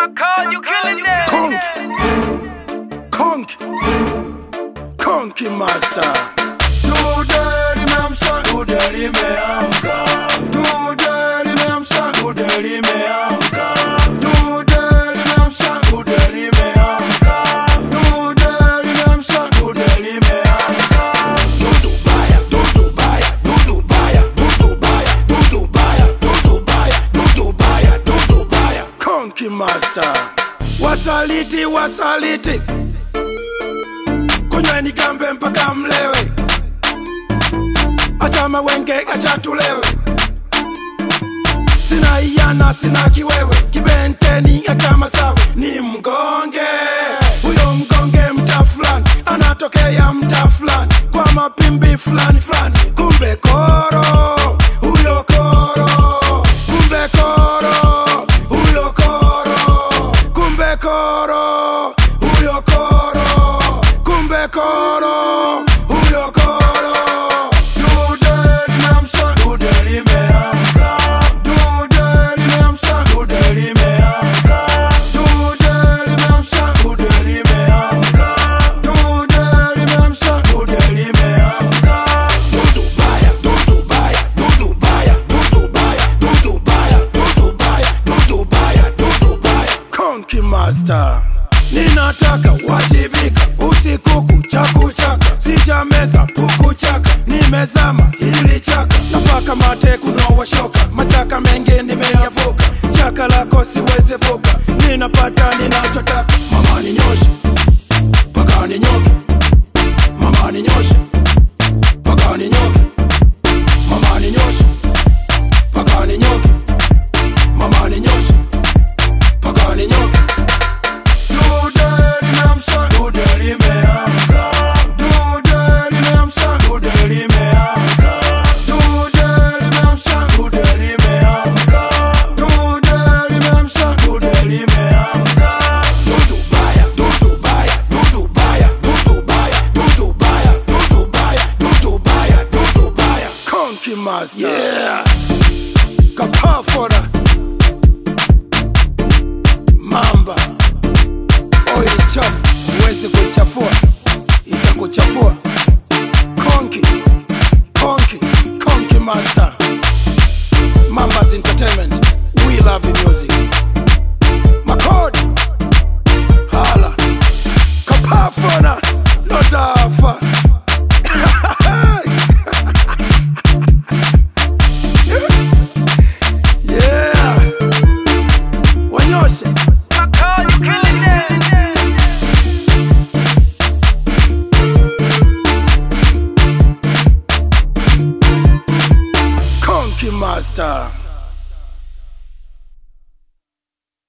my call, you killing them. Conk, conk, conky master. Do daddy, ma'am, son, do daddy, ma'am, God. Do daddy. Master. Wasaliti, wasaliti. Kunyweni kambe mpaka mlewe, acha mawenge, acha tulewe. Sina iyana, sina kiwewe, kibenteni, acha masawe, ni mgonge. Huyo mgonge mta fulani, anatokea mta fulani, kwa mapimbi fulani fulani, Master. Ninataka wajibika. Usiku kucha kuchaka, sijameza puku chaka, nimezama hili chaka, napaka mate kunowashoka machaka mengi nimeyavuka, chaka lako siwezi vuka, ninapata ninachotaka. Mama ninyoshe. Mpaka ninyoke, mama ninyoshe Master. Yeah. Kapafora. Mamba oil chafu huwezi kuchafua, itakuchafua. Konki, konki, konki master. Konki Master.